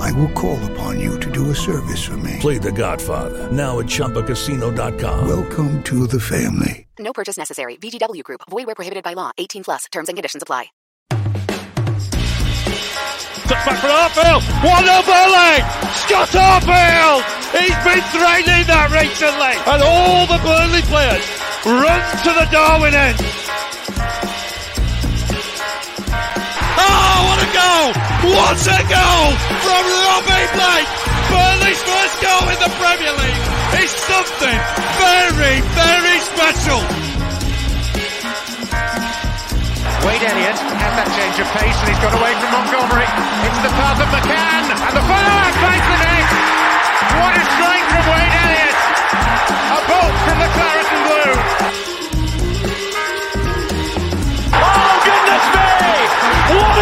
I will call upon you to do a service for me. Play The Godfather now at ChumbaCasino.com. Welcome to the family. No purchase necessary. VGW Group. Void where prohibited by law. 18 plus. Terms and conditions apply. Touch back for Arfield. What a volley! Scott Arfield! He's been threatening that recently. And all the Burnley players run to the Darwen end. Oh, what a goal! What a goal from Robbie Blake! Burnley's first goal in the Premier League is something very, very special. Wade Elliott has that change of pace and he's got away from Montgomery. It's the path of McCann and the follow-up the net. What a strike from Wade Elliott. A bolt from the claret and blue.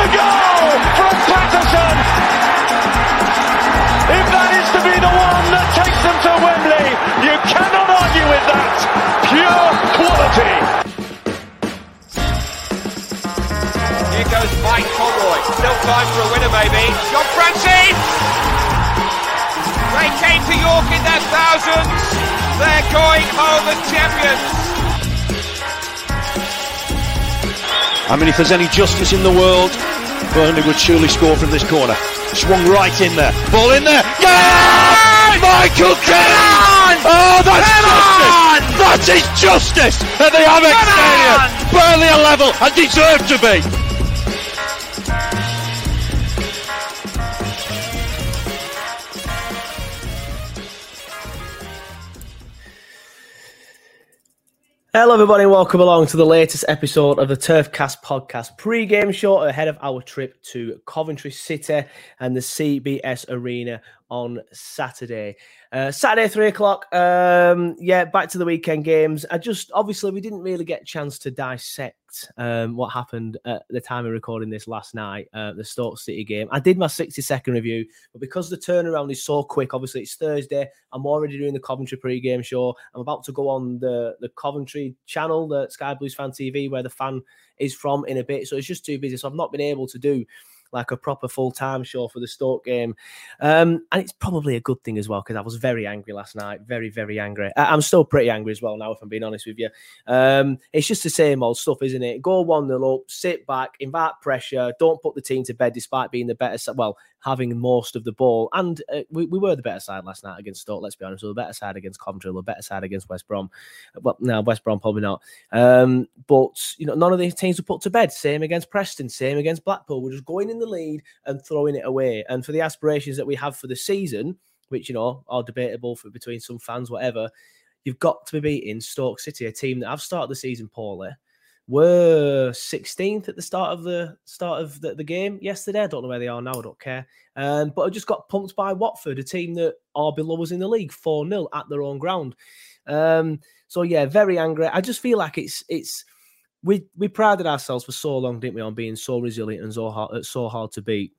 Goal from Paterson! If that is to be the one that takes them to Wembley, you cannot argue with that. Pure quality. Here goes Mike Conroy. Still time for a winner, maybe. John Francis! They came to York in their thousands. They're going home as champions. I mean, if there's any justice in the world, Burnley would surely score from this corner. Swung right in there. Ball in there. Yeah! Michael Keane! Oh, that's justice! That is justice at the Amex Stadium! Burnley are level and deserve to be! Hello, everybody, and welcome along to the latest episode of the Turfcast podcast pre-game show ahead of our trip to Coventry City and the CBS Arena on Saturday. Uh, Saturday, three o'clock. Um, yeah, back to the weekend games. I just obviously we didn't really get a chance to dissect um, what happened at the time of recording this last night, uh, the Stoke City game. I did my 60 second review, but because the turnaround is so quick, obviously it's Thursday. I'm already doing the Coventry pre-game show. I'm about to go on the the Coventry channel, the Sky Blues Fan TV, where the fan is from in a bit. So it's just too busy. So I've not been able to do like a proper full time show for the Stoke game. Um, and it's probably a good thing as well because I was very angry last night. Very, very angry. I- am still pretty angry as well now, if I'm being honest with you. Um, it's just the same old stuff, isn't it? Go 1 0 up, sit back, invite pressure, don't put the team to bed despite being the better. Well, having most of the ball. And uh, we, we were the better side last night against Stoke, let's be honest. We were the better side against Coventry, we were the better side against West Brom. Well, no, West Brom probably not. Um, but, you know, none of these teams were put to bed. Same against Preston, same against Blackpool. We're just going in the lead and throwing it away. And for the aspirations that we have for the season, which, you know, are debatable for between some fans, whatever, you've got to be beating Stoke City, a team that have started the season poorly were 16th at the start of the start of the, the, game yesterday. I don't know where they are now. I don't care. Um, but I just got pumped by Watford, a team that are below us in the league, 4 0 at their own ground. Um, so yeah, very angry. I just feel like it's it's we we prided ourselves for so long, didn't we, on being so resilient and so hard so hard to beat.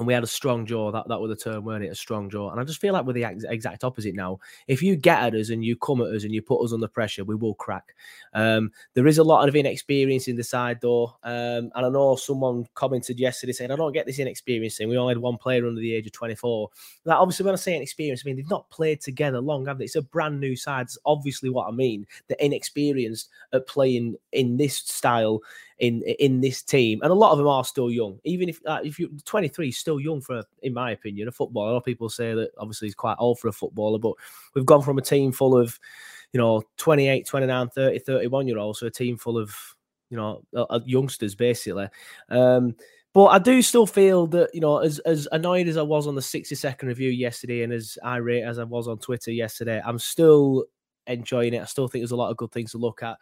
And we had a strong jaw. That that was the term, weren't it? A strong jaw. And I just feel like we're the ex- exact opposite now. If you get at us and you come at us and you put us under pressure, we will crack. Um, there is a lot of inexperience in the side though, um, and I know someone commented yesterday saying, "I don't get this inexperience thing. We only had one player under the age of 24." That obviously, when I say inexperience, I mean they've not played together long, have they? It's a brand new side. It's obviously what I mean. They're inexperienced at playing in this style in in this team, and a lot of them are still young. Even if uh, if you're 23, still young for, in my opinion, a footballer. A lot of people say that obviously he's quite old for a footballer, but we've gone from a team full of, you know, 28, 29, 30, 31 year olds to a team full of, you know, uh, youngsters basically. Um, but I do still feel that, you know, as, as annoyed as I was on the 60 second review yesterday and as irate as I was on Twitter yesterday, I'm still enjoying it. I still think there's a lot of good things to look at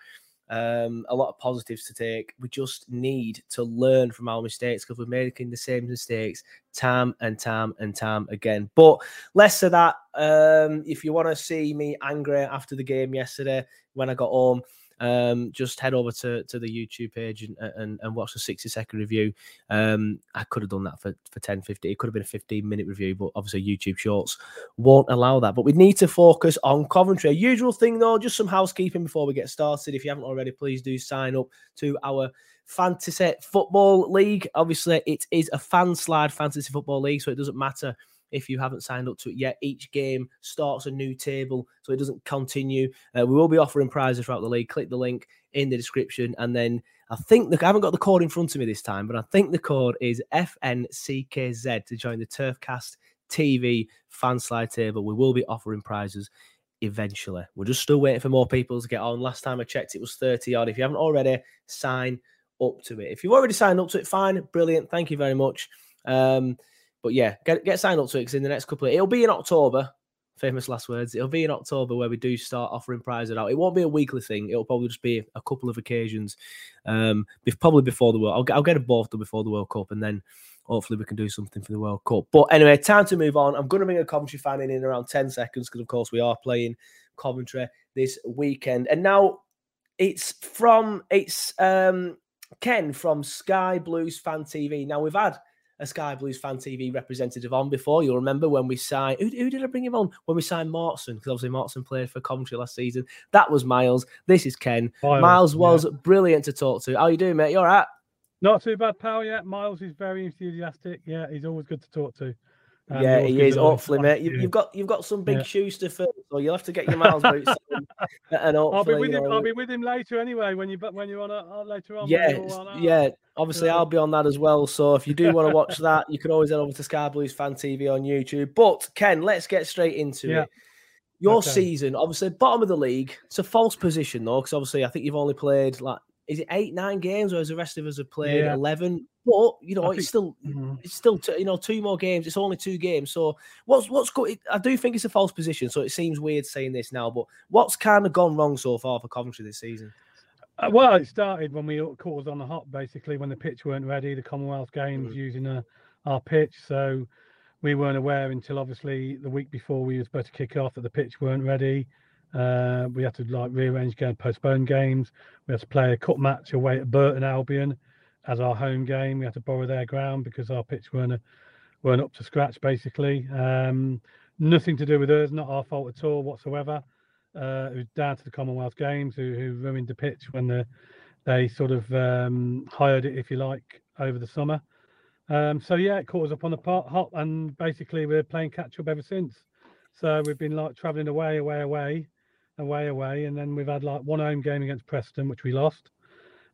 um, a lot of positives to take. We just need to learn from our mistakes because we're making the same mistakes time and time and time again. But less of that. Um, if you want to see me angry after the game yesterday when I got home, um, just head over to, to the YouTube page and, and, and watch the 60 second review. Um, I could have done that for, for 10, 50. It could have been a 15 minute review, but obviously YouTube Shorts won't allow that. But we need to focus on Coventry. A usual thing, though, just some housekeeping before we get started. If you haven't already, please do sign up to our fantasy football league. Obviously, it is a fan slide fantasy football league, so it doesn't matter if you haven't signed up to it yet. Each game starts a new table, so it doesn't continue. Uh, we will be offering prizes throughout the league. Click the link in the description, and then I think the, I haven't got the code in front of me this time, but I think the code is FNCKZ to join the Turfcast TV fan slide table. We will be offering prizes eventually. We're just still waiting for more people to get on. Last time I checked, it was 30 odd. If you haven't already, sign up to it. If you've already signed up to it, fine, brilliant. Thank you very much. Um, but yeah, get get signed up to it because in the next couple of it'll be in October. Famous last words. It'll be in October where we do start offering prizes out. It won't be a weekly thing. It'll probably just be a couple of occasions. Um, probably before the World. I'll get I'll get them both done before the World Cup, and then hopefully we can do something for the World Cup. But anyway, time to move on. I'm going to bring a Coventry fan in in around ten seconds because of course we are playing Coventry this weekend, and now it's from it's um Ken from Sky Blues Fan TV. Now we've had a Sky Blues Fan TV representative on before. You'll remember when we signed. Who, who did I bring him on when we signed Maatsen? Because obviously Maatsen played for Coventry last season. That was Miles. This is Ken. Miles, Miles was yeah. brilliant to talk to. How you doing, mate? You all right? Not too bad, pal. Yeah, Miles is very enthusiastic. Yeah, he's always good to talk to. Um, yeah, he is. Hopefully, mate. You, have got you've got some big yeah. shoes to fill, so you'll have to get your miles boots. and I'll be with him. Know, I'll be with him later anyway. When you when you're on a, uh, later on. Yeah, yeah. Obviously. I'll be on that as well. So if you do want to watch that, you can always head over to Sky Blues Fan TV on YouTube. But Ken, let's get straight into yeah. it. Your okay. season, obviously, bottom of the league. It's a false position though, because obviously, I think you've only played like is it eight, nine games, whereas the rest of us have played yeah. eleven. But you know, I it's think, still mm-hmm. it's still t- you know two more games. It's only two games. So what's what's good? I do think it's a false position. So it seems weird saying this now, but what's kind of gone wrong so far for Coventry this season? Uh, well, it started when we called on the hop, basically when the pitch weren't ready. The Commonwealth Games mm-hmm. using a, uh, our pitch, so we weren't aware until obviously the week before we were supposed to kick off that the pitch weren't ready. Uh, we had to like rearrange postpone games. We had to play a cup match away at Burton Albion as our home game. We had to borrow their ground because our pitch weren't weren't up to scratch. Basically, um, nothing to do with us, not our fault at all whatsoever. Uh, it was down to the Commonwealth Games who, who ruined the pitch when the, they sort of um, hired it, if you like, over the summer. Um, so yeah, it caught us up on the pot, hop, and basically we're playing catch up ever since. So we've been like travelling away, away, away, away, away, and then we've had like one home game against Preston, which we lost,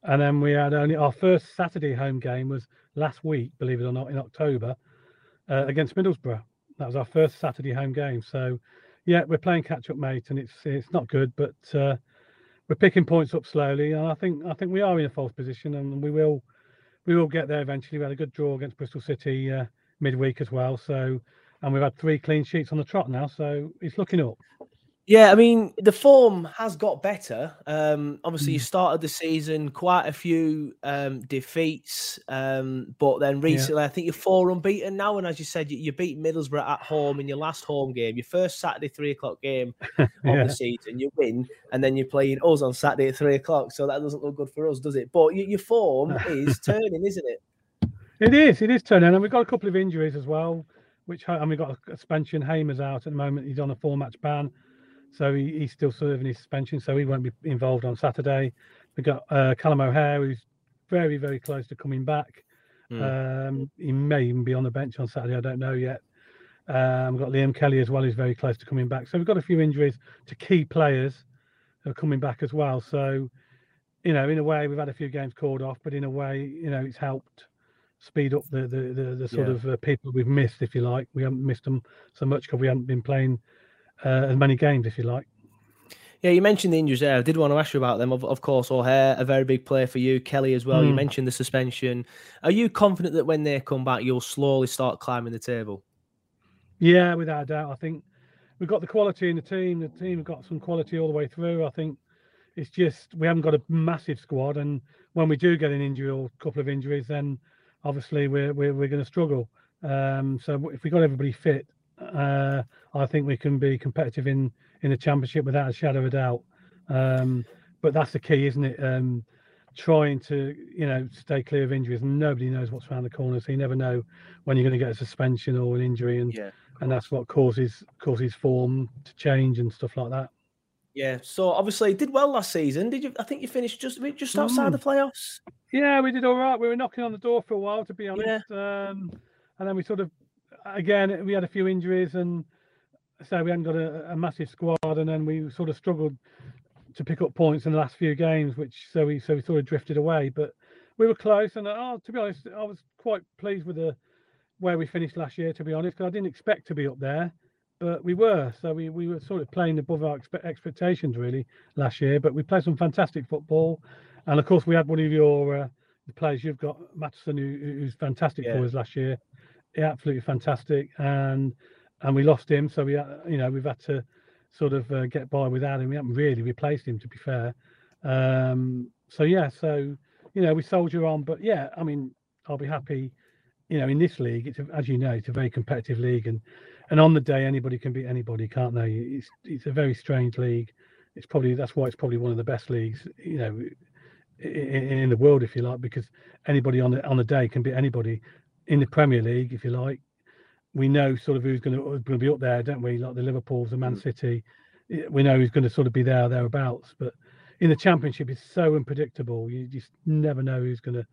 and then we had only our first Saturday home game was last week, believe it or not, in October uh, against Middlesbrough. That was our first Saturday home game. So yeah, we're playing catch up, mate, and it's it's not good, but uh, we're picking points up slowly, and I think I think we are in a false position, and we will we will get there eventually. We had a good draw against Bristol City uh, midweek as well, so and we've had three clean sheets on the trot now, so it's looking up. Yeah, I mean the form has got better. Um, obviously, mm. you started the season quite a few um, defeats, um, but then recently yeah. I think you're four unbeaten now. And as you said, you, you, beat Middlesbrough at home in your last home game, your first Saturday three o'clock game yeah. of the season. You win, and then you're playing us on Saturday at three o'clock. So that doesn't look good for us, does it? But your form is turning, isn't it? It is. It is turning, and we've got a couple of injuries as well. Which and we've got a suspension. Hamer's out at the moment. He's on a four-match ban, so he, he's still serving his suspension, so he won't be involved on Saturday. We've got uh, Callum O'Hare, who's very, very close to coming back. Mm. Um, he may even be on the bench on Saturday. I don't know yet. Um, we've got Liam Kelly as well, who's very close to coming back. So we've got a few injuries to key players who are coming back as well. So, you know, in a way, we've had a few games called off, but in a way, you know, it's helped speed up the the the, the sort yeah. of uh, people we've missed, if you like. We haven't missed them so much because we haven't been playing uh, as many games, if you like. Yeah, you mentioned the injuries there. I did want to ask you about them. Of, of course, O'Hare, a very big player for you. Kelly as well. Mm. You hmm. mentioned the suspension. Are you confident that when they come back, you'll slowly start climbing the table? Yeah, without a doubt. I think we've got the quality in the team. The team have got some quality all the way through. I think it's just we haven't got a massive squad, and when we do get an injury or a couple of injuries, then obviously we're we're, we're going to struggle. Um, so if we got everybody fit, uh, I think we can be competitive in in the championship without a shadow of a doubt. Um, but that's the key, isn't it? Um, trying to you know stay clear of injuries. Nobody knows what's around the corner, so you never know when you're going to get a suspension or an injury, and yeah, and that's what causes causes form to change and stuff like that. Yeah. So obviously did well last season. Did you? I think you finished just just outside mm. the playoffs. Yeah, we did all right. We were knocking on the door for a while, to be honest. Yeah. Um, and then we sort of, again, we had a few injuries, and so we hadn't got a, a, massive squad, and then we sort of struggled to pick up points in the last few games, which so we so we sort of drifted away. But we were close, and oh, to be honest, I was quite pleased with the where we finished last year. To be honest, because I didn't expect to be up there but we were. So we, we were sort of playing above our expe- expectations really last year. But we played some fantastic football, and of course we had one of your uh, players you've got, Maatsen, who, who's fantastic yeah. for us last year. Yeah, absolutely fantastic, and and we lost him. So we you know we've had to sort of uh, get by without him. We haven't really replaced him, to be fair. Um, so yeah, so you know we soldier on, but yeah, I mean I'll be happy. You know, in this league, it's as you know, it's a very competitive league, and and on the day anybody can beat anybody, can't they? It's it's a very strange league. It's probably that's why it's probably one of the best leagues, you know, in, in the world, if you like, because anybody on the on the day can beat anybody in the Premier League, if you like. We know sort of who's going to, going to be up there, don't we? Like the Liverpool's, the Man mm. City. We know who's going to sort of be there thereabouts. But in the Championship, it's so unpredictable. You just never know who's going to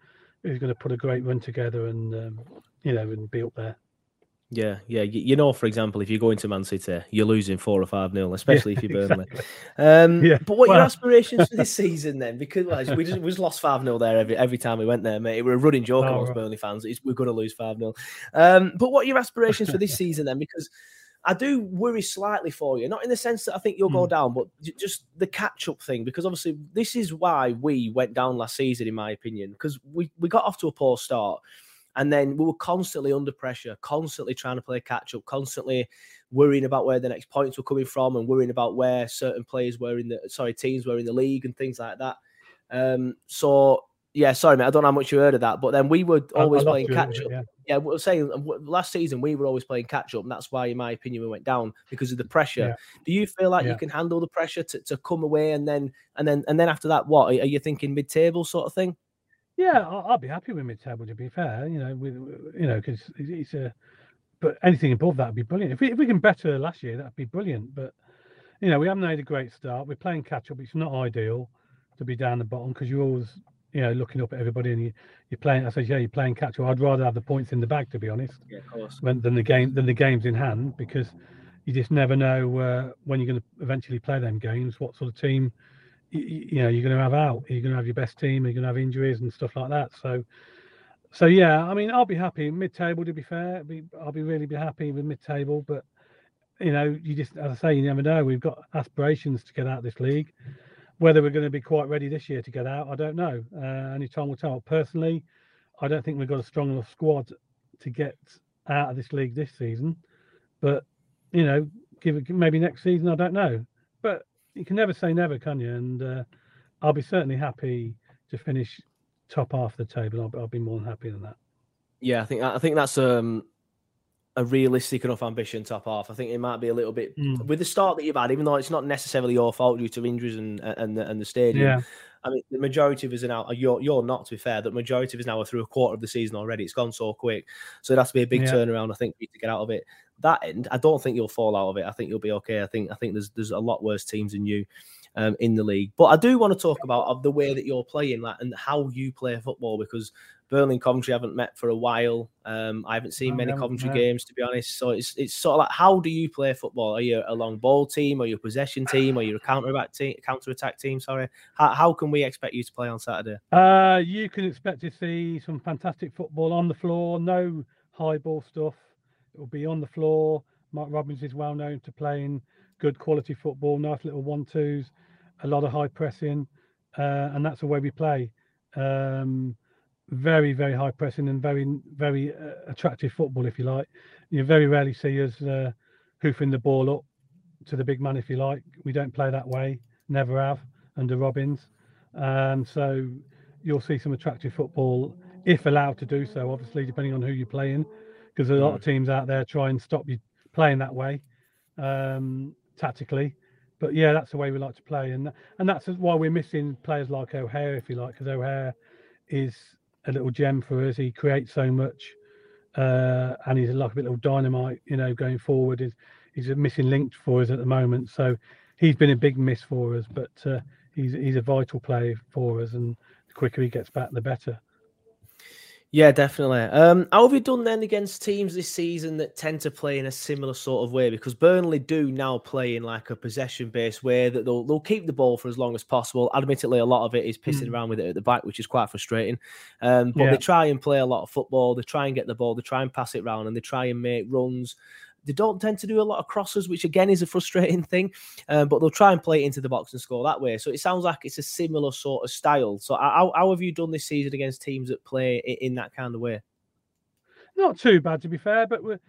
who's going to put a great run together and um, you know and be up there. Yeah, yeah. You, you, know, for example, if you go into Man City, you're losing four or five nil, especially yeah, if you're Burnley. Exactly. Um, yeah. But what well, your aspirations for this season then? Because we just we just lost five 0 there every every time we went there, mate. We're a running joke oh, amongst right. Burnley fans. It's, we're going to lose five 0 um, But what are your aspirations for this season then? Because I do worry slightly for you, not in the sense that I think you'll go hmm. down, but just the catch up thing. Because obviously, this is why we went down last season, in my opinion, because we, we got off to a poor start. And then we were constantly under pressure, constantly trying to play catch up, constantly worrying about where the next points were coming from and worrying about where certain players were in the sorry, teams were in the league and things like that. Um, so yeah, sorry, mate. I don't know how much you heard of that, but then we were always playing catch up. Yeah, yeah we were saying last season we were always playing catch up, and that's why, in my opinion, we went down because of the pressure. Yeah. Do you feel like yeah. you can handle the pressure to, to come away and then and then and then after that, what are you thinking mid table sort of thing? Yeah, I'll, be happy with mid-table. To be fair, you know, with you know, because it's a, but anything above that would be brilliant. If we if we can better last year, that'd be brilliant. But you know, we haven't made a great start. We're playing catch up. It's not ideal to be down the bottom because you're always you know looking up at everybody and you you're playing. I said, yeah, you're playing catch up. I'd rather have the points in the bag, to be honest. Yeah, of course. When, than the game than the games in hand because you just never know uh, when you're going to eventually play them games. What sort of team you, you know you're going to have out. You're going to have your best team. You're going to have injuries and stuff like that. So, so yeah, I mean, I'll be happy mid-table. To be fair, I'll be really be happy with mid-table. But you know, you just as I say, you never know. We've got aspirations to get out of this league. Whether we're going to be quite ready this year to get out, I don't know. Uh, time will tell. Personally, I don't think we've got a strong enough squad to get out of this league this season. But you know, give it maybe next season. I don't know. But you can never say never, can you? And uh, I'll be certainly happy to finish top half of the table. I'll, I'll, be more than happy than that. Yeah, I think I think that's um a realistic enough ambition top half. I think it might be a little bit Mm. with the start that you've had, even though it's not necessarily your fault due to injuries and and the, and the stadium. Yeah. I mean, the majority of us are now. You're you're not to be fair. The majority of us now are through a quarter of the season already. It's gone so quick, so it has to be a big Yeah. turnaround. I think for you to get out of it. That end, I don't think you'll fall out of it. I think you'll be okay. I think I think there's there's a lot worse teams than you um, in the league. But I do want to talk about of the way that you're playing, like and how you play football because Burnley and Coventry haven't met for a while. Um, I haven't seen we many haven't, Coventry no. games to be honest. So it's it's sort of like how do you play football? Are you a long ball team? Are you a possession team? Are you a counter attack team? Counter attack team? Sorry. How, how can we expect you to play on Saturday? Uh, you can expect to see some fantastic football on the floor. No high ball stuff. It will be on the floor. Mark Robins is well known to playing good quality football, nice little one twos, a lot of high pressing, uh, and that's the way we play. Um, very, very high pressing and very, very uh, attractive football, if you like. You very rarely see us uh, hoofing the ball up to the big man, if you like. We don't play that way, never have under Robins. Um, so you'll see some attractive football if allowed to do so, obviously, depending on who you're playing, because a lot of teams out there try and stop you playing that way um, tactically. But yeah, that's the way we like to play, and and that's why we're missing players like O'Hare, if you like, because O'Hare is a little gem for us. He creates so much, uh, and he's like a bit little dynamite, you know, going forward. He's, he's a missing link for us at the moment, so he's been a big miss for us. But uh, he's he's a vital player for us, and the quicker he gets back, the better. Yeah, definitely. Um, how have you done then against teams this season that tend to play in a similar sort of way? Because Burnley do now play in like a possession-based way that they'll they'll keep the ball for as long as possible. Admittedly, a lot of it is pissing Mm. around with it at the back, which is quite frustrating. Um, but Yeah. they try and play a lot of football. They try and get the ball. They try and pass it around, and they try and make runs. They don't tend to do a lot of crosses, which again is a frustrating thing. Um, but they'll try and play it into the box and score that way. So it sounds like it's a similar sort of style. So how, how have you done this season against teams that play in that kind of way? Not too bad to be fair, but we're,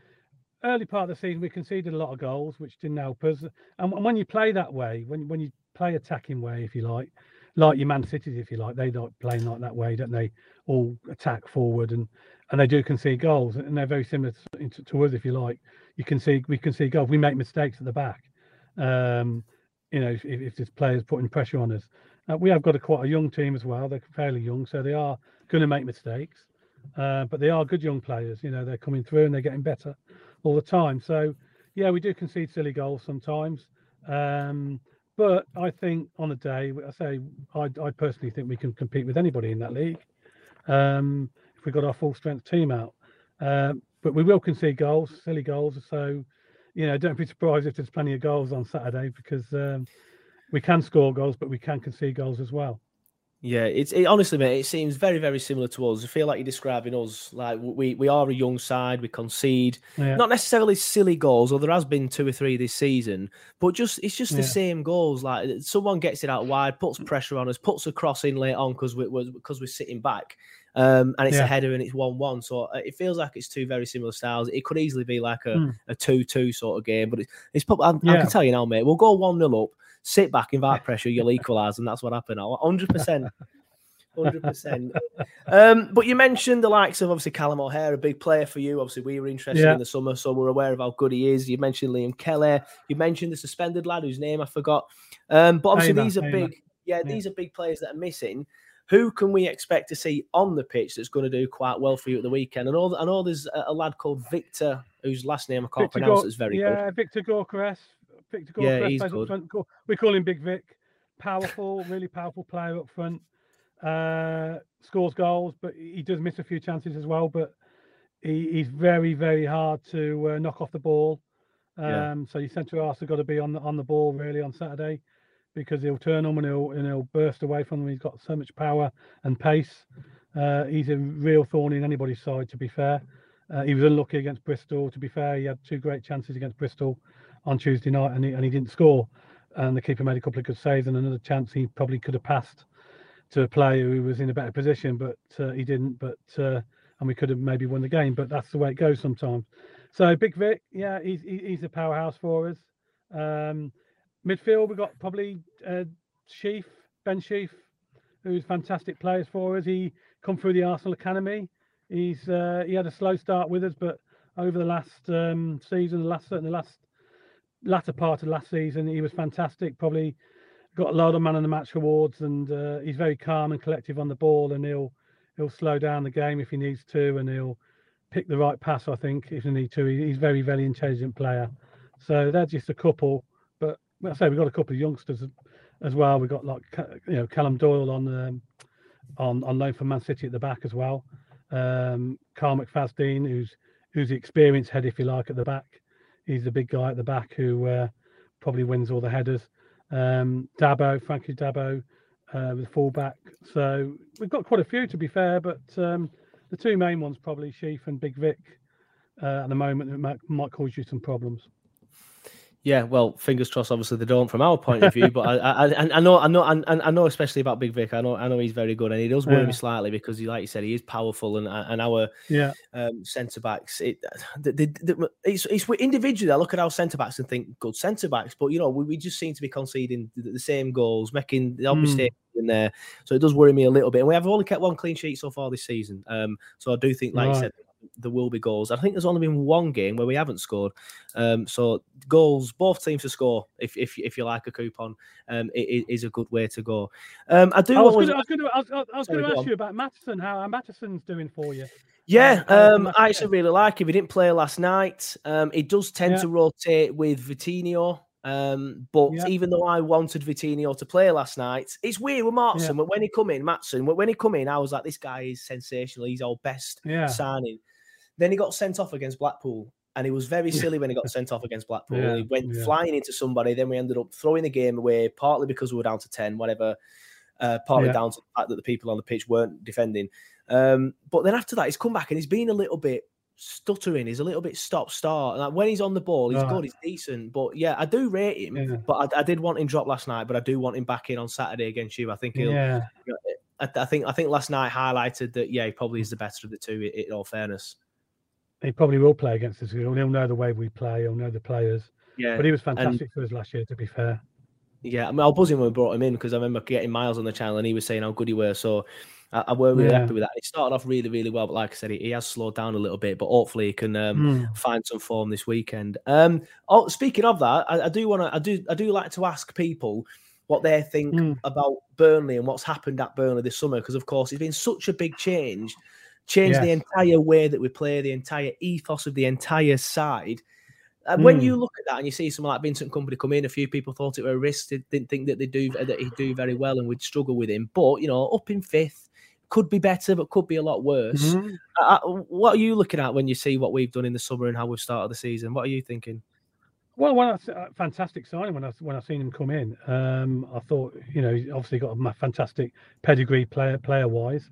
early part of the season we conceded a lot of goals, which didn't help us. And when- you play that way, when when you play attacking way, if you like, like your Man Cities, if you like, they don't play like that way, don't they? All attack forward and and they do concede goals, and they're very similar to, to us, if you like. You can see we can see goals. We make mistakes at the back. Um, you know, if, if there's players putting pressure on us, uh, we have got a quite a young team as well. They're fairly young, so they are going to make mistakes. Uh, but they are good young players. You know, they're coming through and they're getting better all the time. So, yeah, we do concede silly goals sometimes. Um, but I think on a day, I say, I, I personally think we can compete with anybody in that league um, if we got our full strength team out. Um, but we will concede goals, silly goals. So, you know, don't be surprised if there's plenty of goals on Saturday because um, we can score goals, but we can concede goals as well. Yeah, it's it, honestly, mate. It seems very, very similar to us. I feel like you're describing us like we we are a young side. We concede, Yeah. not necessarily silly goals, although there has been two or three this season. But just it's just the Yeah. same goals. Like someone gets it out wide, puts pressure on us, puts a cross in late on because we because we're sitting back, um, and it's a header and it's one one. So uh, it feels like it's two very similar styles. It could easily be like a a two two sort of game, but it, it's probably I, I can tell you now, mate. We'll go one 0 up, sit back, invite pressure, you'll equalise, and that's what happened. Hundred percent. Hundred percent. Um, but you mentioned the likes of obviously Callum O'Hare, a big player for you. Obviously, we were interested Yeah. in the summer, so we're aware of how good he is. You mentioned Liam Kelly. You mentioned the suspended lad whose name I forgot. Um, but obviously, Ayman, these are Ayman. big. Yeah, these are big players that are missing. Who can we expect to see on the pitch that's going to do quite well for you at the weekend? And know, I know there's a, a lad called Viktor whose last name I can't Viktor pronounce. Gor- It's very yeah, good. Viktor Gyökeres. Viktor Yeah, he's plays up good. Call- We call him Big Vic. Powerful, really powerful player up front. Uh, scores goals, but he he does miss a few chances as well. But he, he's very, very hard to uh, knock off the ball. Um, Yeah. So your centre halves have got to be on the on the ball really on Saturday, because he'll turn on and he'll and he'll burst away from them. He's got so much power and pace. Uh, he's a real thorn in anybody's side. To be fair, uh, he was unlucky against Bristol. To be fair, he had two great chances against Bristol on Tuesday night, and he, and he didn't score. And the keeper made a couple of good saves, and another chance he probably could have passed to a player who was in a better position, but uh, he didn't. But uh, and we could have maybe won the game. But that's the way it goes sometimes. So Big Vic, yeah, he's he's a powerhouse for us. Um, midfield, we've got probably uh, Sheaf, Ben Sheaf, who's fantastic players for us. He come through the Arsenal academy. He's uh, he had a slow start with us, but over the last um, season, the last certainly the last latter part of last season. He was fantastic. Probably got a lot of man of the match awards, and uh, he's very calm and collective on the ball, and he'll he'll slow down the game if he needs to, and he'll pick the right pass. I think if he need to. He's very very intelligent player. So they're just a couple, I say we've got a couple of youngsters as well. We've got like you know Callum Doyle on um, on on loan from Man City at the back as well. Um, Kyle McFadzean, who's who's the experienced head, if you like, at the back. He's the big guy at the back who uh, probably wins all the headers. Um, Dabo, Frankie Dabo, uh, with fullback. So we've got quite a few to be fair, but um, the two main ones probably Sheaf and Big Vic uh, at the moment might, might cause you some problems. Yeah, well, fingers crossed. Obviously, they don't from our point of view, but I, I, I know, I know, and I know, especially about Big Vic. I know, I know he's very good, and he does worry yeah. me slightly because, he, like you said, he is powerful, and and our yeah um, centre backs. It, the, the, the, it's it's individually. I look at our centre backs and think good centre backs, but you know, we, we just seem to be conceding the, same goals, making the obvious mm. in there. So it does worry me a little bit. And we have only kept one clean sheet so far this season. Um, so I do think, like right. you said, there will be goals. I think there's only been one game where we haven't scored. Um, so goals, both teams to score. If if, if you like a coupon, um, it, it is a good way to go. Um, I do. I was going to, I was going to ask you about Maatsen. How Maatsen's doing for you? Yeah, um, I actually really like him. He didn't play last night. Um, he does tend yeah. to rotate with Vitinho. Um, but yeah. even though I wanted Vitinho to play last night, it's weird with Maatsen. Yeah. But when he come in, Maatsen, when he come in, I was like, this guy is sensational. He's our best yeah. signing. Then he got sent off against Blackpool, and he was very silly when he got sent off against Blackpool. Yeah, he went yeah. flying into somebody. Then we ended up throwing the game away, partly because we were down to ten, whatever. Uh, partly yeah. down to the fact that the people on the pitch weren't defending. Um, but then after that, he's come back and he's been a little bit stuttering. He's a little bit stop start. Like when he's on the ball, he's oh. good. He's decent. But yeah, I do rate him. Yeah. But I, I, did want him drop last night. But I do want him back in on Saturday against you. I think he'll. Yeah. I, I, think I think last night highlighted that. Yeah, he probably is the better of the two. In, in all fairness. He probably will play against us. He'll know the way we play. He'll know the players. Yeah, but he was fantastic and, for us last year. To be fair. Yeah, I mean, I was buzzing when we brought him in because I remember getting Miles on the channel and he was saying how good he was. So I, I were really yeah. happy with that. He started off really, really well, but like I said, he, he has slowed down a little bit. But hopefully, he can um, mm. find some form this weekend. Um, oh, speaking of that, I, I do want to, I do, I do like to ask people what they think mm. about Burnley and what's happened at Burnley this summer because, of course, it's been such a big change change yes. the entire way that we play, the entire ethos of the entire side. And mm. when you look at that and you see someone like Vincent Kompany come in, a few people thought it were a risk. They didn't think that they do that he'd do very well and would struggle with him. But you know, up in fifth, could be better, but could be a lot worse. Mm-hmm. Uh, what are you looking at when you see what we've done in the summer and how we've started the season? What are you thinking? Well, when I uh, fantastic signing when I when I seen him come in, um, I thought you know he's obviously got a fantastic pedigree player player wise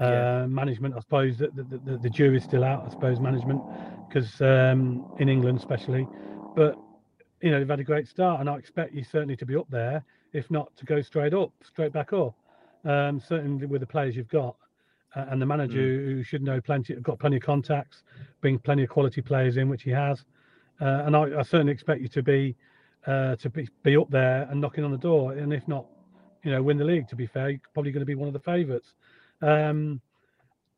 yeah. Uh, management. I suppose that the, the, the, jury's still out. I suppose management because um, in England especially, but you know they've had a great start, and I expect you certainly to be up there, if not to go straight up, straight back up. Um, certainly with the players you've got. Uh, and the manager mm. who should know plenty, got plenty of contacts, bring plenty of quality players in, which he has. Uh, and I, I, certainly expect you to be uh, to be, be up there and knocking on the door, and if not, you know, win the league. To be fair, you're probably going to be one of the favourites. Um,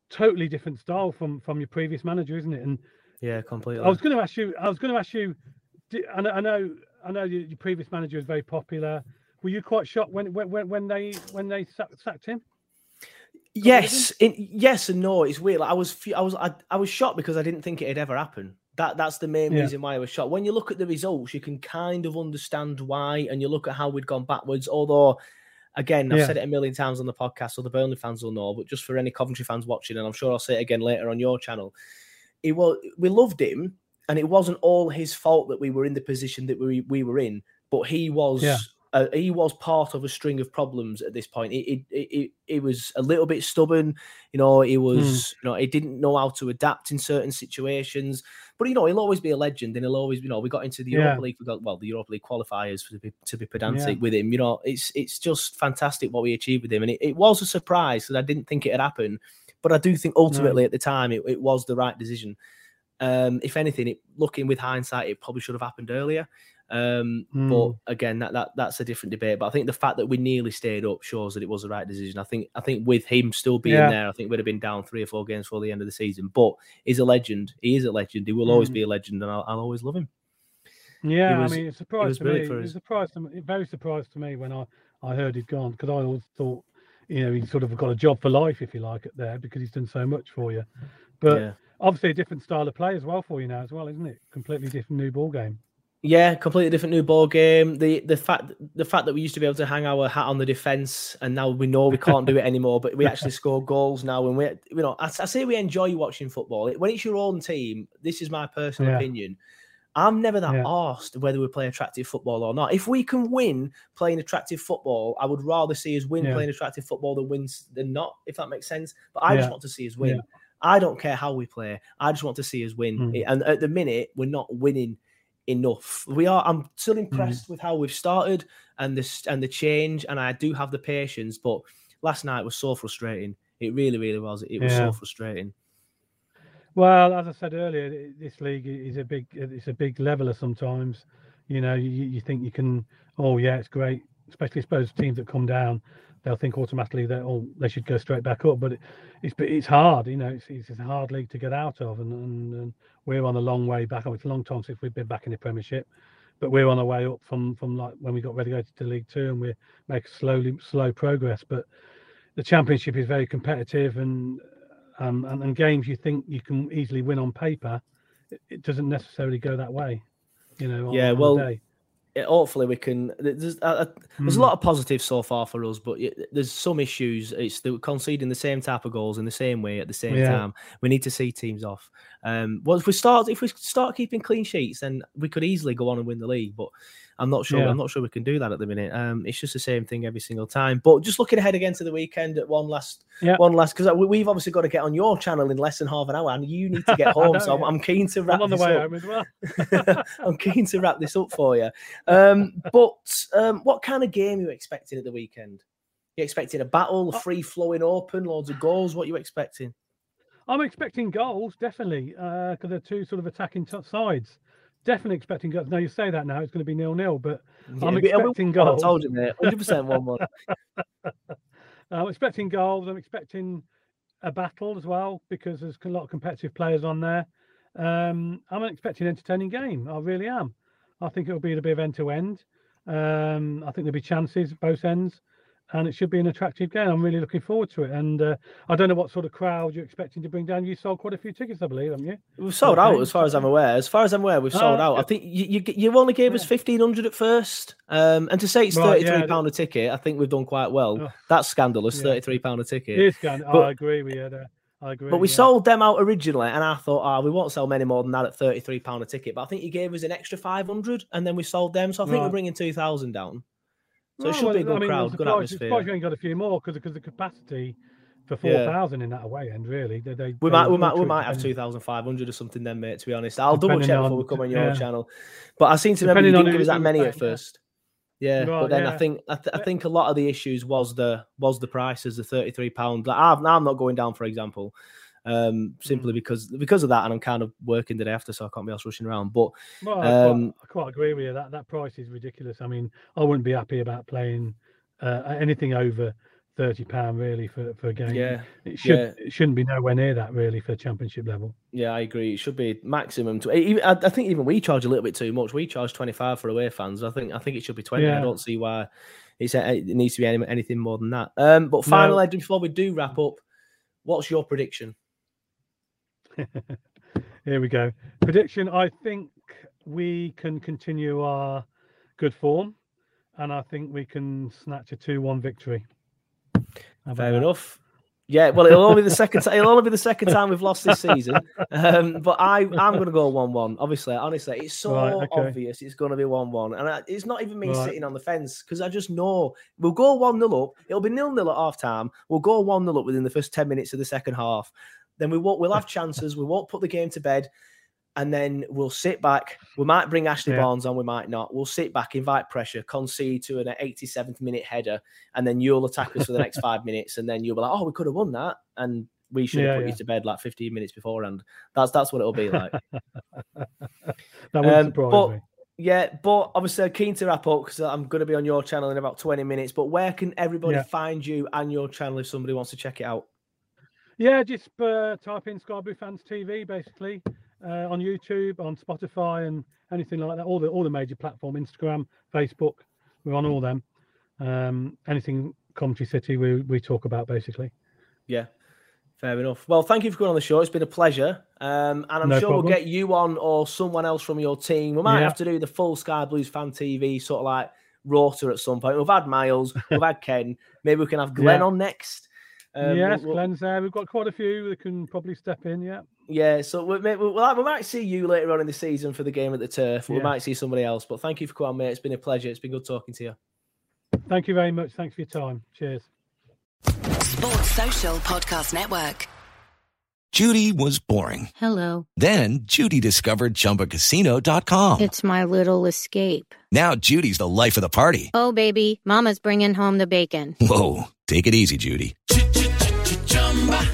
totally different style from from your previous manager, isn't it? And yeah, completely. I was going to ask you. I was going to ask you. I know. I know. I know your previous manager was very popular. Were you quite shocked when when when they when they sacked him? Yes, in, yes and no. It's weird. Like I was, I was, I, I was shocked because I didn't think it had ever happened. That that's the main yeah. reason why I was shocked. When you look at the results, you can kind of understand why, and you look at how we'd gone backwards. Although Again, I've yeah. said it a million times on the podcast, so the Burnley fans will know. But just for any Coventry fans watching, and I'm sure I'll say it again later on your channel, it was we loved him, and it wasn't all his fault that we were in the position that we we were in. But he was yeah uh, he was part of a string of problems at this point. It he, he, he was a little bit stubborn, you know. He was, mm. you know, he didn't know how to adapt in certain situations. But you know, he'll always be a legend, and he'll always, you know, we got into the Europa League. We got well, the Europa League qualifiers to be to be pedantic yeah. with him. You know, it's it's just fantastic what we achieved with him, and it, it was a surprise because I didn't think it had happened. But I do think ultimately no. at the time it, it was the right decision. Um, if anything, it, looking with hindsight, it probably should have happened earlier. Um, Hmm. But again, that, that that's a different debate. But I think the fact that we nearly stayed up shows that it was the right decision. I think I think with him still being Yeah. there, I think we'd have been down three or four games before the end of the season. But he's a legend. He is a legend. He will always Mm. be a legend, and I'll, I'll always love him. Yeah, was- I mean, it's a surprise to me. It for was us. a surprise to me, very surprised to me when I, I heard he'd gone because I always thought, you know, he's sort of got a job for life, if you like, it there because he's done so much for you. But Yeah. obviously, a different style of play as well for you now, as well, isn't it? Completely different new ball game. Yeah, completely different new ball game. The the fact the fact that we used to be able to hang our hat on the defense, and now we know we can't do it anymore. But we actually score goals now, and we you know I, I say we enjoy watching football. When it's your own team, this is my personal Yeah. opinion. I'm never that Yeah. arsed whether we play attractive football or not. If we can win playing attractive football, I would rather see us win Yeah. playing attractive football than wins than not. If that makes sense. But I just want to see us win. Yeah. I don't care how we play. I just want to see us win. Mm. And at the minute, we're not winning enough. We are. I'm still hmm. impressed with how we've started and this and the change, and I do have the patience. But last night was so frustrating. It really, really was. It was Yeah. so frustrating. Well, as I said earlier, this league is a big it's a big leveler sometimes. You know, you, you think you can, oh yeah, it's great. Especially, I suppose teams that come down, they'll think automatically that oh they should go straight back up. But it, it's but it's hard. You know, it's, it's a hard league to get out of, and, and, and we're on a long way back. Oh, It's a long time since we've been back in the Premiership, but we're on our way up from from like when we got relegated to League Two, and we're making slowly slow progress. But the Championship is very competitive, and um, and, and games you think you can easily win on paper, it, it doesn't necessarily go that way. You know. on- Yeah, well, hopefully we can. There's, uh, uh, there's a Mm. lot of positives so far for us, but there's some issues. It's the conceding the same type of goals in the same way at the same Yeah. time. We need to see teams off. Um, well, if we start if we start keeping clean sheets, then we could easily go on and win the league. But I'm not sure. Yeah. I'm not sure we can do that at the minute. Um, it's just the same thing every single time. But just looking ahead again to the weekend at one last, Yeah. one last because we've obviously got to get on your channel in less than half an hour, and you need to get home. know, so I'm, yeah. I'm keen to wrap I'm on the this way up. home as well. I'm keen to wrap this up for you. Um, but um, what kind of game are you expecting at the weekend? You expecting a battle, Uh a free flowing open, loads of goals? What are you expecting? I'm expecting goals, definitely, because they're two sort of attacking sides. Definitely expecting goals. Now you say that now, it's going to be nil nil, but I'm Yeah, we- expecting I goals. told you, mate. 100% 1 1. I'm expecting goals. I'm expecting a battle as well because there's a lot of competitive players on there. Um, I'm expecting an entertaining game. I really am. I think it'll be a bit of end to end. Um, I think there'll be chances both ends, and it should be an attractive game. I'm really looking forward to it. And uh, I don't know what sort of crowd you're expecting to bring down. You sold quite a few tickets, I believe, haven't you? We've sold out as far as I'm aware. As far as I'm aware, we've sold Oh, out. I think you, you you only gave us fifteen hundred at first, um, and to say it's Right, thirty yeah, three pound a ticket, I think we've done quite well. Oh. That's scandalous, Yeah. thirty three pound a ticket. It is kind But- I agree with you there. I agree. But we yeah. sold them out originally, and I thought, ah, we won't sell many more than that at thirty-three pound a ticket. But I think you gave us an extra five hundred, and then we sold them. So I think we're bringing two thousand down. So Oh, it should well, be a good I mean, crowd, good atmosphere. surprised you ain't got a few more because because the capacity for four thousand Yeah. in that away end really. They, they, We they might, we might, we might have two thousand five hundred or something then, mate. To be honest, I'll double Depending check before we come on your yeah. channel. But I seem to remember you Depending didn't give us that many at yeah. first. Yeah, but Right, then I think I, th- I think a lot of the issues was the was the prices, the thirty three pound. Like I'm, I'm not going down, for example, um, simply Mm. because because of that, and I'm kind of working the day after, so I can't be else rushing around. But Well, I, um, quite, I quite agree with you. That that price is ridiculous. I mean, I wouldn't be happy about playing uh, anything over thirty pound really for, for a game. Yeah, it should yeah. it shouldn't be nowhere near that really for championship level. Yeah, I agree. It should be maximum. To, even, I, I think even we charge a little bit too much. We charge twenty five for away fans. I think I think it should be twenty. I don't see why it's uh, it needs to be any, anything more than that. Um, but finally, No. Ed, before we do wrap up, what's your prediction? Here we go. Prediction: I think we can continue our good form, and I think we can snatch a two-one victory. How about Fair that? enough. Yeah, well, it'll only be the second. It'll only be the second time we've lost this season. Um, but I, I'm going to go one-one. Obviously, honestly, it's so Right, okay. obvious it's going to be one-one, and I, it's not even me Right. sitting on the fence because I just know we'll go one-nil up. It'll be nil-nil at half time. We'll go one-nil up within the first ten minutes of the second half. Then we won't. We'll have chances. We won't put the game to bed. And then we'll sit back. We might bring Ashley Yeah. Barnes on, we might not. We'll sit back, invite pressure, concede to an 87th minute header, and then you'll attack us for the next five minutes, and then you'll be like, "Oh, we could have won that," and we should have Yeah, put yeah. you to bed like 15 minutes beforehand. That's that's what it'll be like. That wouldn't Um, surprise but me. Yeah, but obviously, I'm keen to wrap up because I'm going to be on your channel in about 20 minutes. But where can everybody Yeah. find you and your channel if somebody wants to check it out? Yeah, just uh, type in Sky Blue Fans TV basically uh, on YouTube, on Spotify, and anything like that. All the all the major platform, Instagram, Facebook, we're on all them. Um, anything Coventry City, we we talk about basically. Yeah, fair enough. Well, thank you for coming on the show. It's been a pleasure. Um, and I'm No sure problem. we'll get you on or someone else from your team. We might Yeah. have to do the full Sky Blues fan TV sort of like rotor at some point. We've had Miles, we've had Ken. Maybe we can have Glenn Yeah. on next. Um, yes, we'll- Glenn's there. We've got quite a few that can probably step in. Yeah. Yeah, so we, may, we, we might see you later on in the season for the game at the turf. We Yeah. might see somebody else. But thank you for coming, mate. It's been a pleasure. It's been good talking to you. Thank you very much. Thanks for your time. Cheers. Sports Social Podcast Network. Judy was boring. Hello. Then Judy discovered ChumbaCasino.com. It's my little escape. Now Judy's the life of the party. Oh, baby, Mama's bringing home the bacon. Whoa, take it easy, Judy.